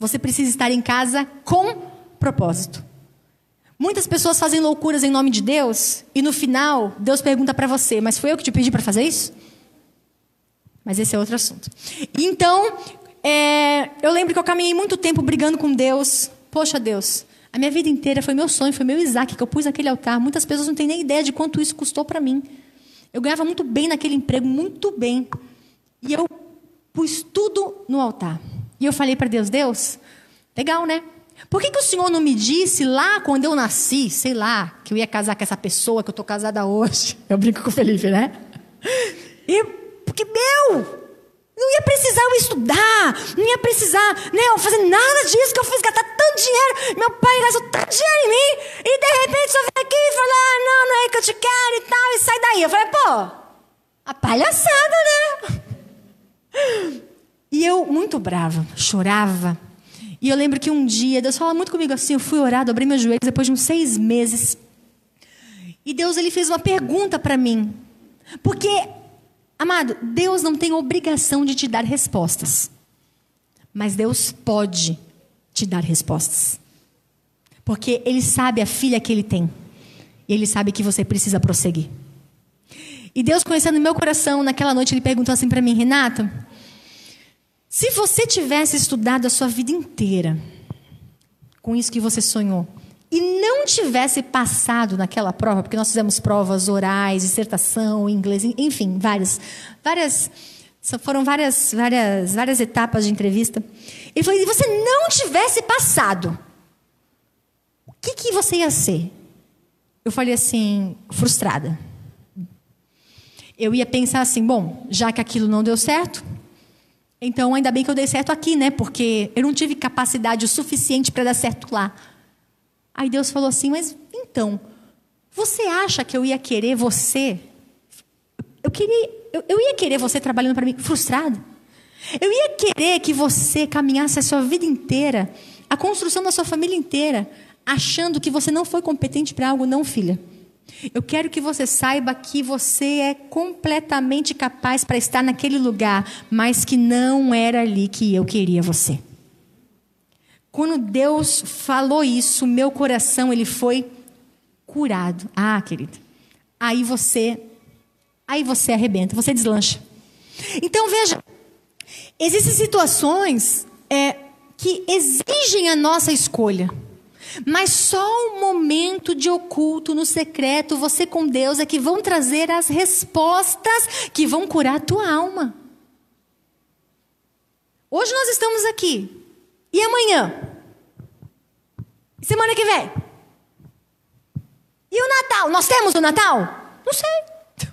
Você precisa estar em casa com propósito. Muitas pessoas fazem loucuras em nome de Deus e no final Deus pergunta para você: Mas foi eu que te pedi para fazer isso? Mas esse é outro assunto. Então, é, eu lembro que eu caminhei muito tempo brigando com Deus. Poxa, Deus, a minha vida inteira foi meu sonho, foi meu Isaac que eu pus naquele altar. Muitas pessoas não têm nem ideia de quanto isso custou para mim. Eu ganhava muito bem naquele emprego, muito bem. E eu pus tudo no altar. E eu falei para Deus: Deus, legal, né? Por que, que o Senhor não me disse lá quando eu nasci, sei lá, que eu ia casar com essa pessoa que eu estou casada hoje? Eu brinco com o Felipe, né? E, porque, meu, não ia precisar eu estudar, não ia precisar né, eu fazer nada disso que eu fiz, gastar tanto dinheiro. Meu pai gastou tanto dinheiro em mim, e de repente só vem aqui e fala: ah, não, não é que eu te quero e tal, e sai daí. Eu falei: pô, a palhaçada, né? E eu, muito brava, chorava e eu lembro que um dia, Deus fala muito comigo assim, eu fui orar, dobrei meus joelhos depois de uns seis meses. E Deus ele fez uma pergunta para mim. Porque, amado, Deus não tem obrigação de te dar respostas. Mas Deus pode te dar respostas. Porque Ele sabe a filha que Ele tem. E Ele sabe que você precisa prosseguir. E Deus, conhecendo meu coração, naquela noite, Ele perguntou assim para mim: Renata, se você tivesse estudado a sua vida inteira com isso que você sonhou e não tivesse passado naquela prova, porque nós fizemos provas orais, dissertação, inglês, enfim, várias, várias, foram várias, várias, várias etapas de entrevista. Ele falou: e você não tivesse passado, o que, que você ia ser? Eu falei assim, frustrada. Eu ia pensar assim: bom, já que aquilo não deu certo, então, ainda bem que eu dei certo aqui, né? Porque eu não tive capacidade o suficiente para dar certo lá. Aí Deus falou assim: Mas então, você acha que eu ia querer você? Eu, queria, eu, eu ia querer você trabalhando para mim frustrado? Eu ia querer que você caminhasse a sua vida inteira, a construção da sua família inteira, achando que você não foi competente para algo, não, filha. Eu quero que você saiba que você é completamente capaz para estar naquele lugar, mas que não era ali que eu queria você. Quando Deus falou isso, meu coração ele foi curado. Ah, querido. Aí você aí você arrebenta, você deslancha. Então veja, existem situações é, que exigem a nossa escolha. Mas só o momento de oculto, no secreto, você com Deus é que vão trazer as respostas que vão curar a tua alma. Hoje nós estamos aqui. E amanhã? Semana que vem? E o Natal? Nós temos o Natal? Não sei.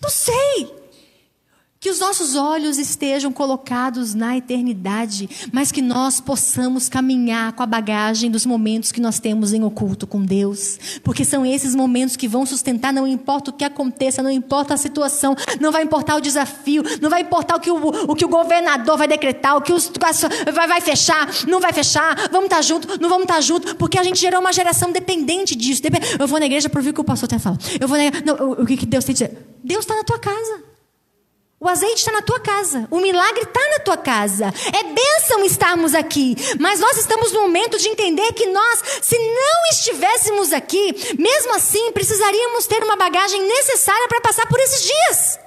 Não sei. Que os nossos olhos estejam colocados na eternidade, mas que nós possamos caminhar com a bagagem dos momentos que nós temos em oculto com Deus. Porque são esses momentos que vão sustentar, não importa o que aconteça, não importa a situação, não vai importar o desafio, não vai importar o que o, o, que o governador vai decretar, o que os, vai, vai fechar, não vai fechar, vamos estar junto, não vamos estar junto, porque a gente gerou uma geração dependente disso. Eu vou na igreja para ouvir o que o pastor está falando. Eu vou na, não, o, o que Deus tem que dizer? Deus está na tua casa. O azeite está na tua casa. O milagre está na tua casa. É bênção estarmos aqui. Mas nós estamos no momento de entender que nós, se não estivéssemos aqui, mesmo assim, precisaríamos ter uma bagagem necessária para passar por esses dias.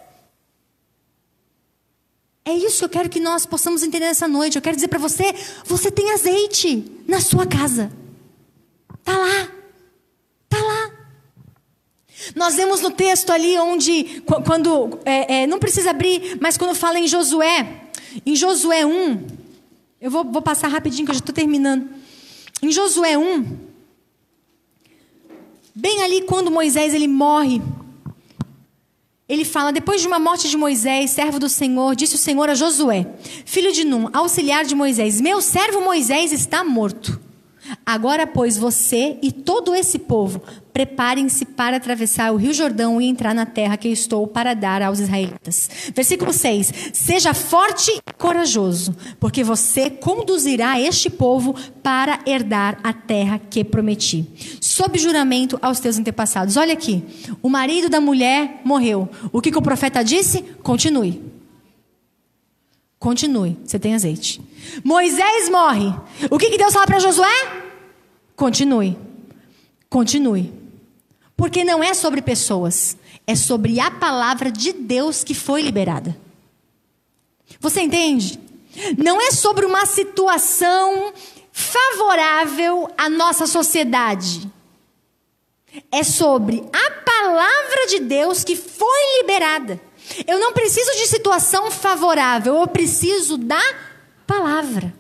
É isso que eu quero que nós possamos entender nessa noite. Eu quero dizer para você: você tem azeite na sua casa. Tá lá. Nós vemos no texto ali onde, quando, é, é, não precisa abrir, mas quando fala em Josué, em Josué 1, eu vou, vou passar rapidinho que eu já estou terminando. Em Josué 1, bem ali quando Moisés ele morre, ele fala: depois de uma morte de Moisés, servo do Senhor, disse o Senhor a Josué, filho de Num, auxiliar de Moisés: Meu servo Moisés está morto. Agora, pois, você e todo esse povo preparem-se para atravessar o rio Jordão e entrar na terra que eu estou para dar aos israelitas. Versículo 6: Seja forte e corajoso, porque você conduzirá este povo para herdar a terra que prometi, sob juramento aos teus antepassados. Olha aqui: o marido da mulher morreu. O que, que o profeta disse? Continue. Continue, você tem azeite. Moisés morre. O que, que Deus fala para Josué? Continue. Continue. Porque não é sobre pessoas, é sobre a palavra de Deus que foi liberada. Você entende? Não é sobre uma situação favorável à nossa sociedade. É sobre a palavra de Deus que foi liberada. Eu não preciso de situação favorável, eu preciso da palavra.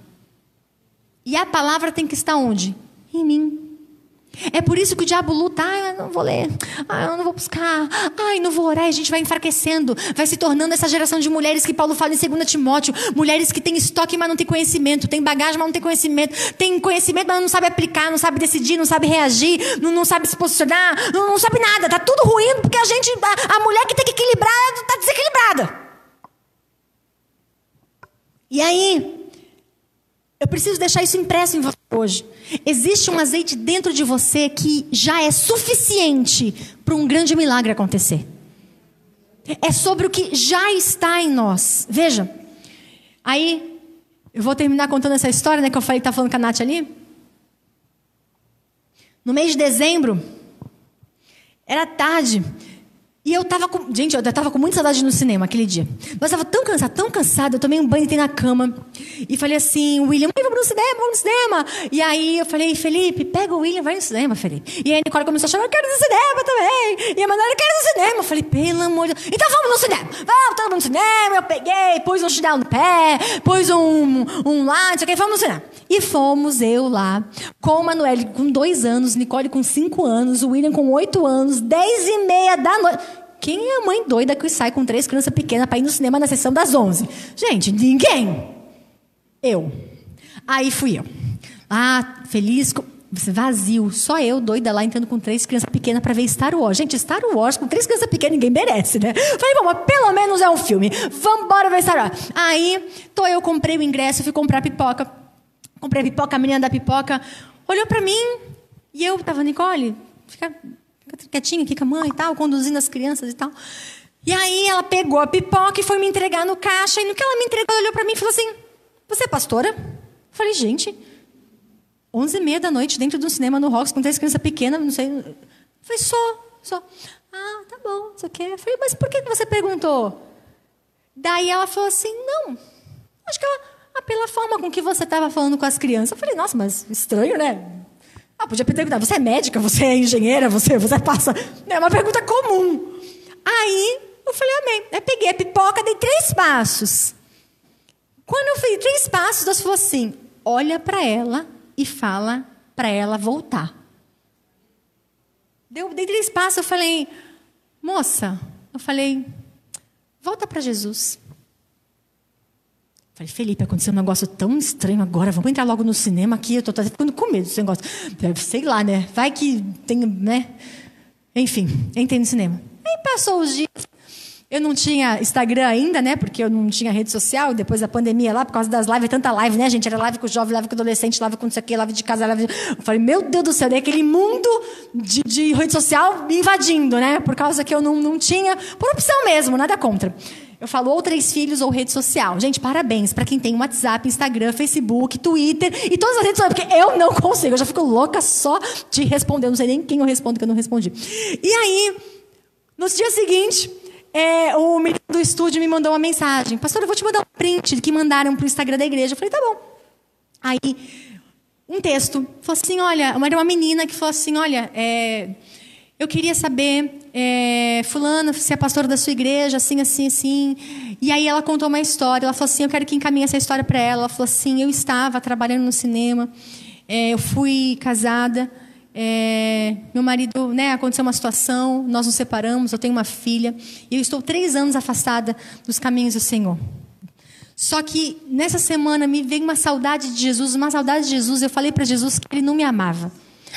E a palavra tem que estar onde? Em mim. É por isso que o diabo luta. Ah, eu não vou ler. Ah, eu não vou buscar. Ai, não vou orar. E a gente vai enfraquecendo. Vai se tornando essa geração de mulheres que Paulo fala em 2 Timóteo. Mulheres que têm estoque, mas não têm conhecimento. Tem bagagem, mas não tem conhecimento. Tem conhecimento, mas não sabe aplicar, não sabe decidir, não sabe reagir, não, não sabe se posicionar, não, não sabe nada. Tá tudo ruim porque a gente, a, a mulher que tem que equilibrar, está desequilibrada. E aí, eu preciso deixar isso impresso em você hoje. Existe um azeite dentro de você que já é suficiente para um grande milagre acontecer. É sobre o que já está em nós. Veja, aí eu vou terminar contando essa história, né, que eu falei que tá falando com a Nath ali. No mês de dezembro, era tarde, e eu tava com. Gente, eu tava com muita saudade no cinema aquele dia. Mas eu tava tão cansada, tão cansada. Eu tomei um banho e na cama. E falei assim, William, vamos no cinema, vamos no cinema. E aí eu falei, Felipe, pega o William, vai no cinema, Felipe. E aí a Nicole começou a chamar, eu quero ir no cinema também. E a Manuela, eu quero ir no cinema. Eu falei, pelo amor de Deus. Então vamos no cinema. Vamos, todo mundo no cinema. Eu peguei, pus um chinelo no pé, pus um, um lá, não sei o que, vamos no cinema. E fomos eu lá, com o Manuel com dois anos, Nicole com cinco anos, o William com oito anos, dez e meia da noite. Quem é a mãe doida que sai com três crianças pequenas para ir no cinema na sessão das 11? Gente, ninguém. Eu. Aí fui eu. Ah, feliz, vazio. Só eu, doida lá, entrando com três crianças pequenas para ver Star Wars. Gente, Star Wars com três crianças pequenas ninguém merece, né? Falei, bom, mas pelo menos é um filme. Vamos embora ver Star Wars. Aí, tô eu, comprei o ingresso, fui comprar pipoca. Comprei a pipoca, a menina da pipoca olhou para mim e eu tava, Nicole, fica fica quietinha aqui com a mãe e tal, conduzindo as crianças e tal. E aí ela pegou a pipoca e foi me entregar no caixa. E no que ela me entregou, ela olhou para mim e falou assim: Você é pastora? Eu falei, gente, onze e meia da noite dentro de um cinema no Rocks com três crianças pequenas, não sei. Eu falei, sou, sou. Ah, tá bom, isso aqui. Eu falei, mas por que você perguntou? Daí ela falou assim: Não, acho que ela, ah, pela forma com que você estava falando com as crianças. Eu falei, nossa, mas estranho, né? Ah, podia perguntar, você é médica, você é engenheira, você, você passa. É uma pergunta comum. Aí eu falei, amém. Aí peguei a pipoca, dei três passos. Quando eu fiz três passos, Deus falou assim: olha para ela e fala para ela voltar. Deu, dei três passos, eu falei, moça, eu falei, volta para Jesus. Falei, Felipe, aconteceu um negócio tão estranho agora, vamos entrar logo no cinema aqui, eu estou ficando com medo desse negócio. Sei lá, né? Vai que tem, né? Enfim, entrei no cinema. Aí passou os dias. Eu não tinha Instagram ainda, né? Porque eu não tinha rede social, depois da pandemia lá, por causa das lives, tanta live, né, gente? Era live com jovem, live com adolescente, live com isso aqui, live de casa, live. De... Eu falei, meu Deus do céu, daí aquele mundo de, de rede social me invadindo, né? Por causa que eu não, não tinha, por opção mesmo, nada contra. Eu falo ou três filhos ou rede social. Gente, parabéns para quem tem WhatsApp, Instagram, Facebook, Twitter e todas as redes sociais, porque eu não consigo. Eu já fico louca só de responder. Eu não sei nem quem eu respondo que eu não respondi. E aí, nos dias seguintes, é, o menino do estúdio me mandou uma mensagem. Pastor, eu vou te mandar um print que mandaram para o Instagram da igreja. Eu falei, tá bom. Aí, um texto. Falou assim, olha, era uma menina que falou assim, olha, é, eu queria saber, é, se é pastora da sua igreja, assim, assim, assim. E aí ela contou uma história. Ela falou assim, eu quero que encaminhe essa história para ela. Ela falou assim, eu estava trabalhando no cinema, é, eu fui casada... É, meu marido, né, aconteceu uma situação, nós nos separamos, eu tenho uma filha, e eu estou três anos afastada dos caminhos do Senhor. Só que nessa semana me veio uma saudade de Jesus, uma saudade de Jesus. Eu falei para Jesus que ele não me amava.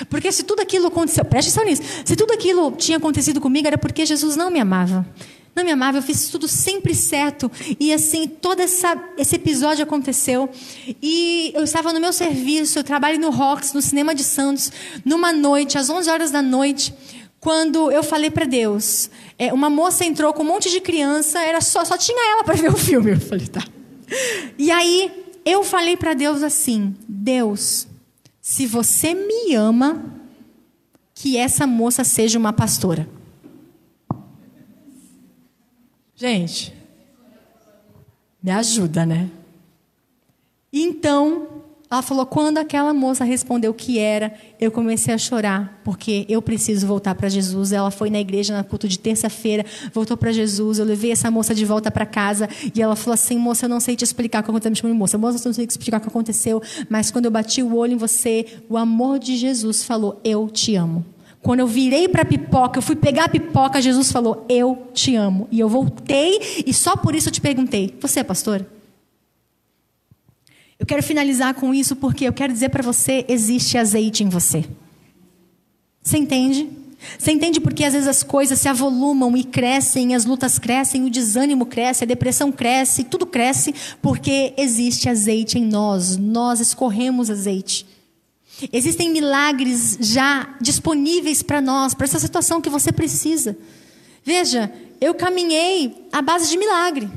Porque se tudo aquilo aconteceu, preste atenção nisso, se tudo aquilo tinha acontecido comigo era porque Jesus não me amava não me amava, eu fiz tudo sempre certo. E assim, todo essa, esse episódio aconteceu. E eu estava no meu serviço, eu trabalho no Rocks, no Cinema de Santos, numa noite, às 11 horas da noite, quando eu falei para Deus. É, uma moça entrou com um monte de criança, era só, só tinha ela para ver o filme. Eu falei, tá. E aí, eu falei para Deus assim: Deus, se você me ama, que essa moça seja uma pastora. Gente, me ajuda, né? Então, ela falou: quando aquela moça respondeu que era, eu comecei a chorar, porque eu preciso voltar para Jesus. Ela foi na igreja na culto de terça-feira, voltou para Jesus. Eu levei essa moça de volta para casa e ela falou assim: moça, eu não sei te explicar o que aconteceu. Me chamou moça, moça, eu não sei te explicar o que aconteceu, mas quando eu bati o olho em você, o amor de Jesus falou: eu te amo. Quando eu virei para a pipoca, eu fui pegar a pipoca, Jesus falou: Eu te amo. E eu voltei e só por isso eu te perguntei: Você é pastor? Quero finalizar com isso porque eu quero dizer para você: existe azeite em você. Você entende? Você entende porque às vezes as coisas se avolumam e crescem, as lutas crescem, o desânimo cresce, a depressão cresce, tudo cresce porque existe azeite em nós. Nós escorremos azeite. Existem milagres já disponíveis para nós, para essa situação que você precisa. Veja, eu caminhei à base de milagre.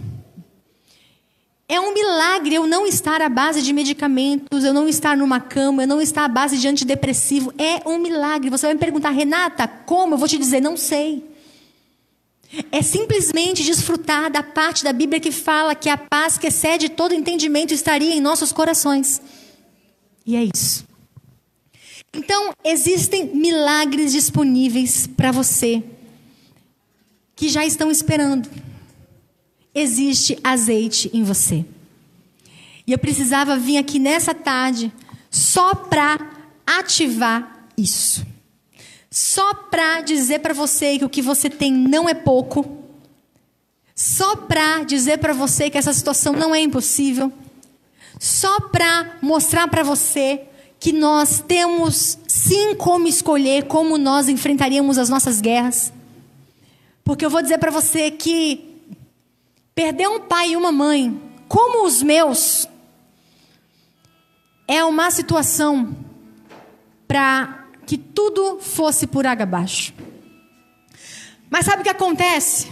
É um milagre eu não estar à base de medicamentos, eu não estar numa cama, eu não estar à base de antidepressivo. É um milagre. Você vai me perguntar, Renata, como? Eu vou te dizer, não sei. É simplesmente desfrutar da parte da Bíblia que fala que a paz que excede todo entendimento estaria em nossos corações. E é isso. Então, existem milagres disponíveis para você que já estão esperando. Existe azeite em você. E eu precisava vir aqui nessa tarde só para ativar isso. Só para dizer para você que o que você tem não é pouco. Só para dizer para você que essa situação não é impossível. Só para mostrar para você que nós temos sim como escolher como nós enfrentaríamos as nossas guerras. Porque eu vou dizer para você que perder um pai e uma mãe, como os meus, é uma situação para que tudo fosse por água abaixo. Mas sabe o que acontece?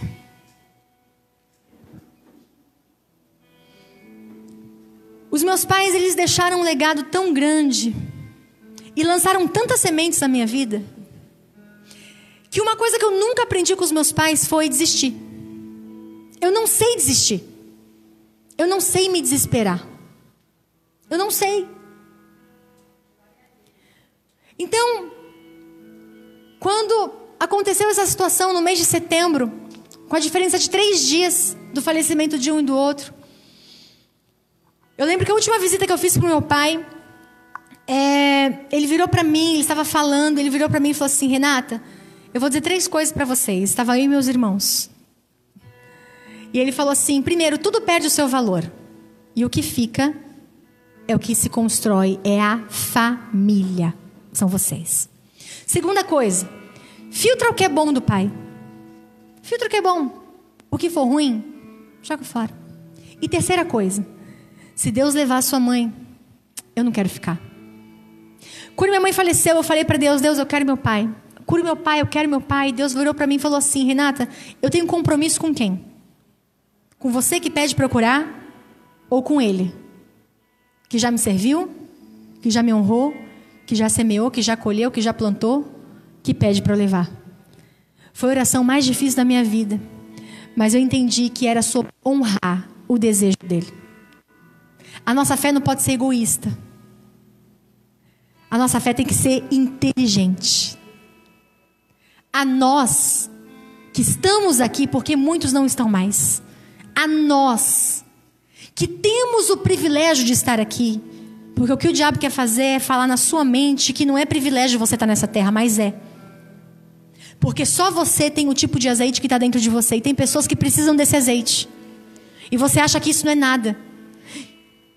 Os meus pais, eles deixaram um legado tão grande e lançaram tantas sementes na minha vida, que uma coisa que eu nunca aprendi com os meus pais foi desistir. Eu não sei desistir. Eu não sei me desesperar. Eu não sei. Então, quando aconteceu essa situação no mês de setembro, com a diferença de três dias do falecimento de um e do outro, eu lembro que a última visita que eu fiz para o meu pai, é, ele virou para mim, ele estava falando, ele virou para mim e falou assim: Renata, eu vou dizer três coisas para vocês. Estava eu e meus irmãos. E ele falou assim: primeiro, tudo perde o seu valor. E o que fica é o que se constrói, é a família. São vocês. Segunda coisa, filtra o que é bom do pai. Filtra o que é bom. O que for ruim, joga fora. E terceira coisa, se Deus levar a sua mãe, eu não quero ficar. Quando minha mãe faleceu, eu falei para Deus: Deus, eu quero meu pai. Cure meu pai, eu quero meu pai. Deus virou para mim e falou assim: Renata, eu tenho compromisso com quem? Com você que pede procurar ou com ele? Que já me serviu, que já me honrou, que já semeou, que já colheu, que já plantou, que pede para levar. Foi a oração mais difícil da minha vida. mas eu entendi que era sobre honrar o desejo dele. A nossa fé não pode ser egoísta. A nossa fé tem que ser inteligente. A nós que estamos aqui, porque muitos não estão mais, a nós que temos o privilégio de estar aqui, porque o que o diabo quer fazer é falar na sua mente que não é privilégio você estar nessa terra, mas é. Porque só você tem o tipo de azeite que está dentro de você. E tem pessoas que precisam desse azeite. E você acha que isso não é nada.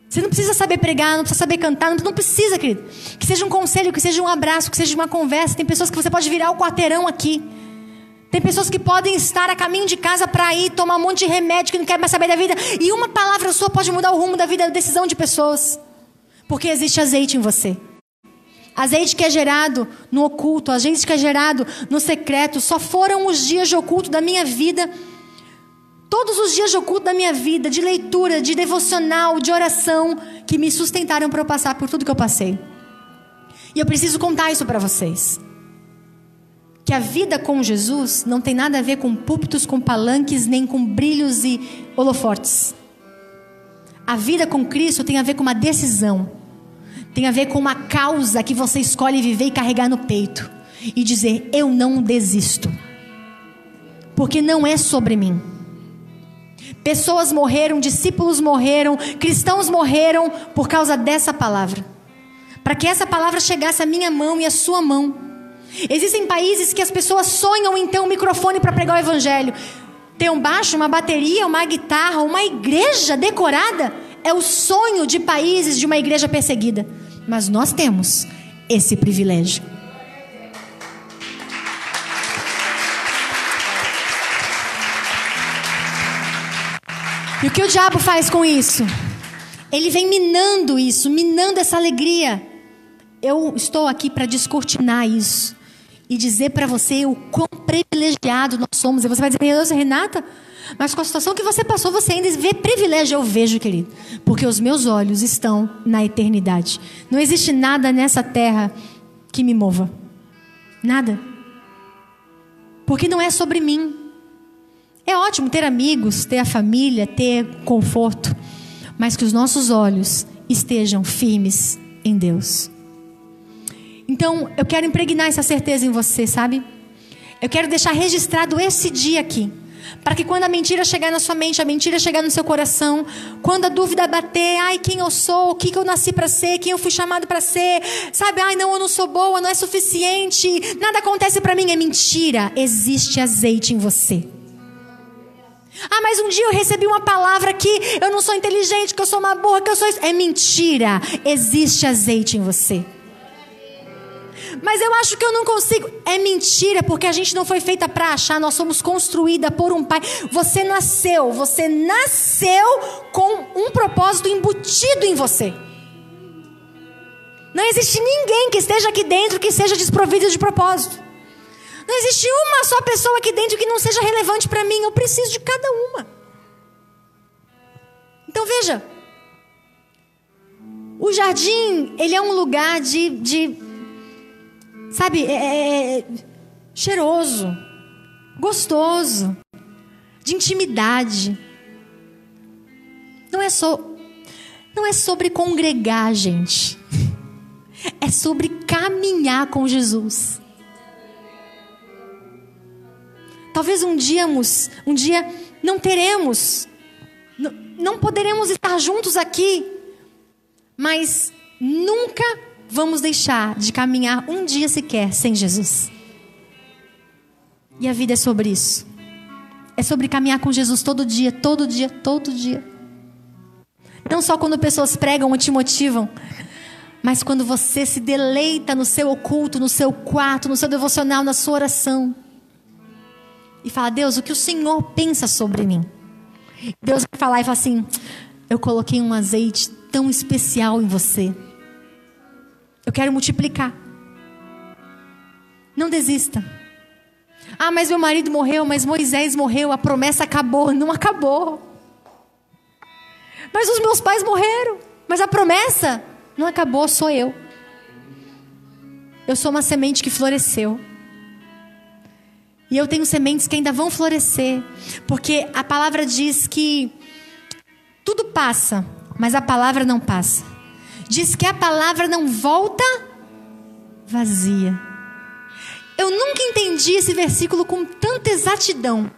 Você não precisa saber pregar, não precisa saber cantar, não, precisa, querido. Que seja um conselho, que seja um abraço, que seja uma conversa. Tem pessoas que você pode virar o quarteirão aqui. Tem pessoas que podem estar a caminho de casa para ir tomar um monte de remédio que não quer mais saber da vida. E uma palavra sua pode mudar o rumo da vida, da decisão de pessoas. Porque existe azeite em você. Azeite que é gerado no oculto, azeite que é gerado no secreto. Só foram os dias de oculto da minha vida. Todos os dias de oculto da minha vida, de leitura, de devocional, de oração, que me sustentaram para eu passar por tudo que eu passei. E eu preciso contar isso para vocês que a vida com Jesus não tem nada a ver com púlpitos, com palanques, nem com brilhos e holofortes. A vida com Cristo tem a ver com uma decisão, tem a ver com uma causa que você escolhe viver e carregar no peito e dizer: Eu não desisto, porque não é sobre mim. Pessoas morreram, discípulos morreram, cristãos morreram por causa dessa palavra, para que essa palavra chegasse à minha mão e à sua mão. Existem países que as pessoas sonham em ter um microfone para pregar o evangelho. Ter um baixo, uma bateria, uma guitarra, uma igreja decorada é o sonho de países de uma igreja perseguida. Mas nós temos esse privilégio. E o que o diabo faz com isso? Ele vem minando isso, minando essa alegria. Eu estou aqui para descortinar isso e dizer para você o quão privilegiado nós somos. E você vai dizer, Renata, mas com a situação que você passou, você ainda vê privilégio. Eu vejo, querido, porque os meus olhos estão na eternidade. Não existe nada nessa terra que me mova. Nada. Porque não é sobre mim. É ótimo ter amigos, ter a família, ter conforto, mas que os nossos olhos estejam firmes em Deus. Então, eu quero impregnar essa certeza em você, sabe? Eu quero deixar registrado esse dia aqui. Para que quando a mentira chegar na sua mente, a mentira chegar no seu coração, quando a dúvida bater, ai, quem eu sou, o que, eu nasci para ser, quem eu fui chamado para ser, sabe, ai, não, eu não sou boa, não é suficiente, nada acontece para mim, é mentira. Existe azeite em você. Ah, mas um dia eu recebi uma palavra que eu não sou inteligente, que eu sou uma burra, que eu sou isso. É mentira. Existe azeite em você. Mas eu acho que eu não consigo. É mentira, porque a gente não foi feita para achar, nós somos construída por um pai. Você nasceu, você nasceu com um propósito embutido em você. Não existe ninguém que esteja aqui dentro que seja desprovido de propósito. Não existe uma só pessoa aqui dentro que não seja relevante para mim. Eu preciso de cada uma. Então veja, o jardim, ele é um lugar de, de sabe, é, é, é, cheiroso, gostoso, de intimidade. Não é só, não é sobre congregar, gente. É sobre caminhar com Jesus. Talvez um dia, um dia não teremos, não poderemos estar juntos aqui, mas nunca vamos deixar de caminhar um dia sequer sem Jesus. E a vida é sobre isso. É sobre caminhar com Jesus todo dia, todo dia, todo dia. Não só quando pessoas pregam e te motivam, mas quando você se deleita no seu oculto, no seu quarto, no seu devocional, na sua oração. E fala, Deus, o que o Senhor pensa sobre mim? Deus vai falar e fala assim: Eu coloquei um azeite tão especial em você. Eu quero multiplicar. Não desista. Ah, mas meu marido morreu, mas Moisés morreu, a promessa acabou. Não acabou. Mas os meus pais morreram, mas a promessa não acabou, sou eu. Eu sou uma semente que floresceu. E eu tenho sementes que ainda vão florescer. Porque a palavra diz que tudo passa, mas a palavra não passa. Diz que a palavra não volta vazia. Eu nunca entendi esse versículo com tanta exatidão.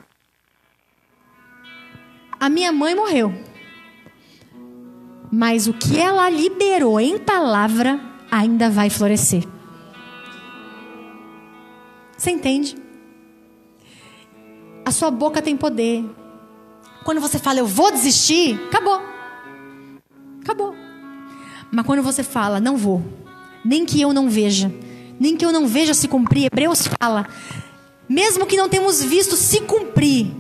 A minha mãe morreu. Mas o que ela liberou em palavra ainda vai florescer. Você entende? A sua boca tem poder. Quando você fala, eu vou desistir, acabou. Mas quando você fala, não vou, nem que eu não veja, nem que eu não veja se cumprir, Hebreus fala, mesmo que não temos visto se cumprir,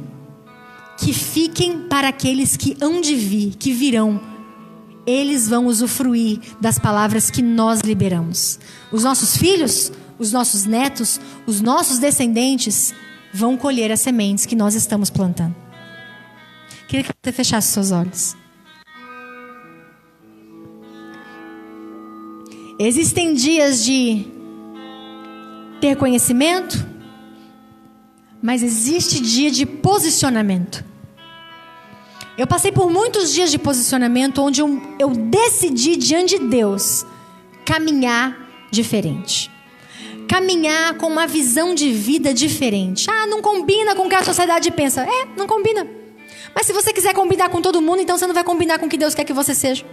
que fiquem para aqueles que hão de vir, que virão. Eles vão usufruir das palavras que nós liberamos. Os nossos filhos, os nossos netos, os nossos descendentes vão colher as sementes que nós estamos plantando. Queria que você fechasse seus olhos. Existem dias de ter conhecimento, mas existe dia de posicionamento. Eu passei por muitos dias de posicionamento onde eu, eu decidi diante de Deus caminhar diferente. Caminhar com uma visão de vida diferente. Ah, não combina com o que a sociedade pensa. É, não combina. Mas se você quiser combinar com todo mundo, então você não vai combinar com o que Deus quer que você seja.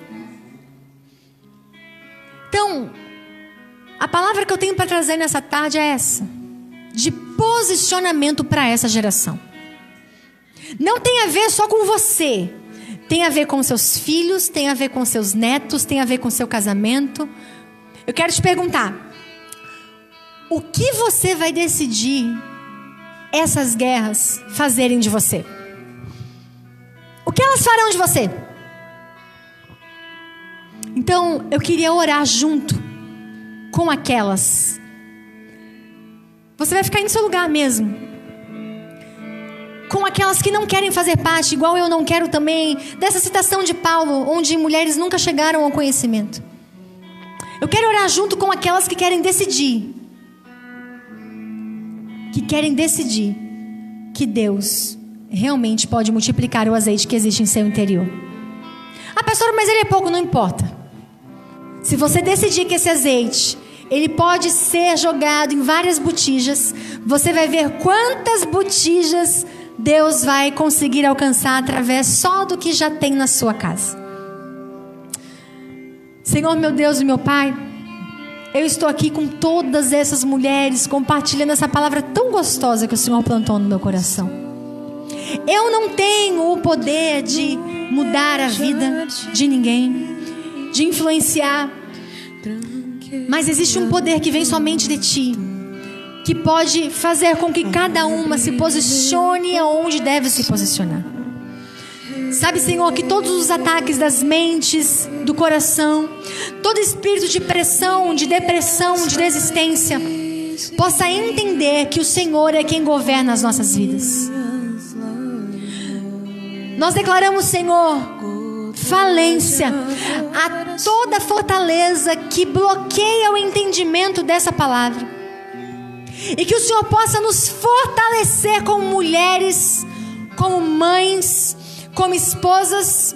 Então, a palavra que eu tenho para trazer nessa tarde é essa: de posicionamento para essa geração. Não tem a ver só com você. Tem a ver com seus filhos, tem a ver com seus netos, tem a ver com seu casamento. Eu quero te perguntar: o que você vai decidir essas guerras fazerem de você? O que elas farão de você? Então, eu queria orar junto com aquelas. Você vai ficar em seu lugar mesmo. Com aquelas que não querem fazer parte, igual eu não quero também, dessa citação de Paulo, onde mulheres nunca chegaram ao conhecimento. Eu quero orar junto com aquelas que querem decidir. Que querem decidir que Deus realmente pode multiplicar o azeite que existe em seu interior. Ah, pastor, mas ele é pouco, não importa. Se você decidir que esse azeite ele pode ser jogado em várias botijas, você vai ver quantas botijas Deus vai conseguir alcançar através só do que já tem na sua casa. Senhor, meu Deus e meu Pai, eu estou aqui com todas essas mulheres compartilhando essa palavra tão gostosa que o Senhor plantou no meu coração. Eu não tenho o poder de mudar a vida de ninguém de influenciar. Mas existe um poder que vem somente de ti, que pode fazer com que cada uma se posicione aonde deve se posicionar. Sabe, Senhor, que todos os ataques das mentes, do coração, todo espírito de pressão, de depressão, de desistência, possa entender que o Senhor é quem governa as nossas vidas. Nós declaramos, Senhor, falência, a toda fortaleza que bloqueia o entendimento dessa palavra. E que o Senhor possa nos fortalecer como mulheres, como mães, como esposas,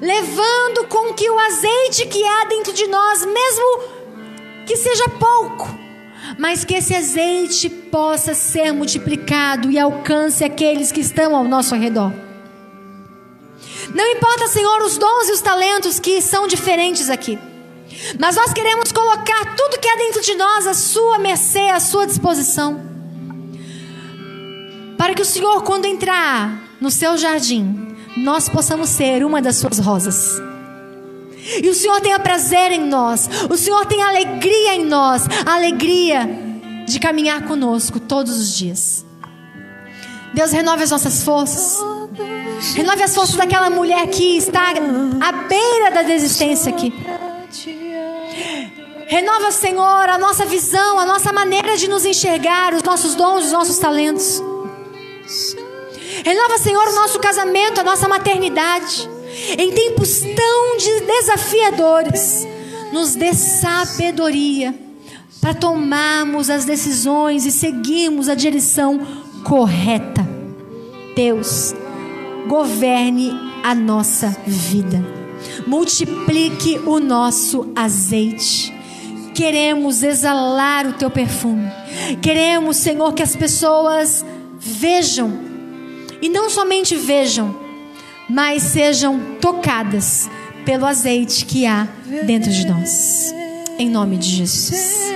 levando com que o azeite que há dentro de nós, mesmo que seja pouco, mas que esse azeite possa ser multiplicado e alcance aqueles que estão ao nosso redor. Não importa, Senhor, os dons e os talentos que são diferentes aqui. Mas nós queremos colocar tudo que é dentro de nós à sua mercê, à sua disposição. Para que o Senhor, quando entrar no seu jardim, nós possamos ser uma das suas rosas. E o Senhor tenha prazer em nós. O Senhor tenha alegria em nós. Alegria de caminhar conosco todos os dias. Deus renove as nossas forças. Renove as forças daquela mulher que está à beira da desistência aqui. Renova, Senhor, a nossa visão, a nossa maneira de nos enxergar, os nossos dons, os nossos talentos. Renova, Senhor, o nosso casamento, a nossa maternidade. Em tempos tão desafiadores, nos dê sabedoria para tomarmos as decisões e seguirmos a direção correta. Deus, governe a nossa vida. Multiplique o nosso azeite. Queremos exalar o teu perfume. Queremos, Senhor, que as pessoas vejam e não somente vejam, mas sejam tocadas pelo azeite que há dentro de nós. Em nome de Jesus.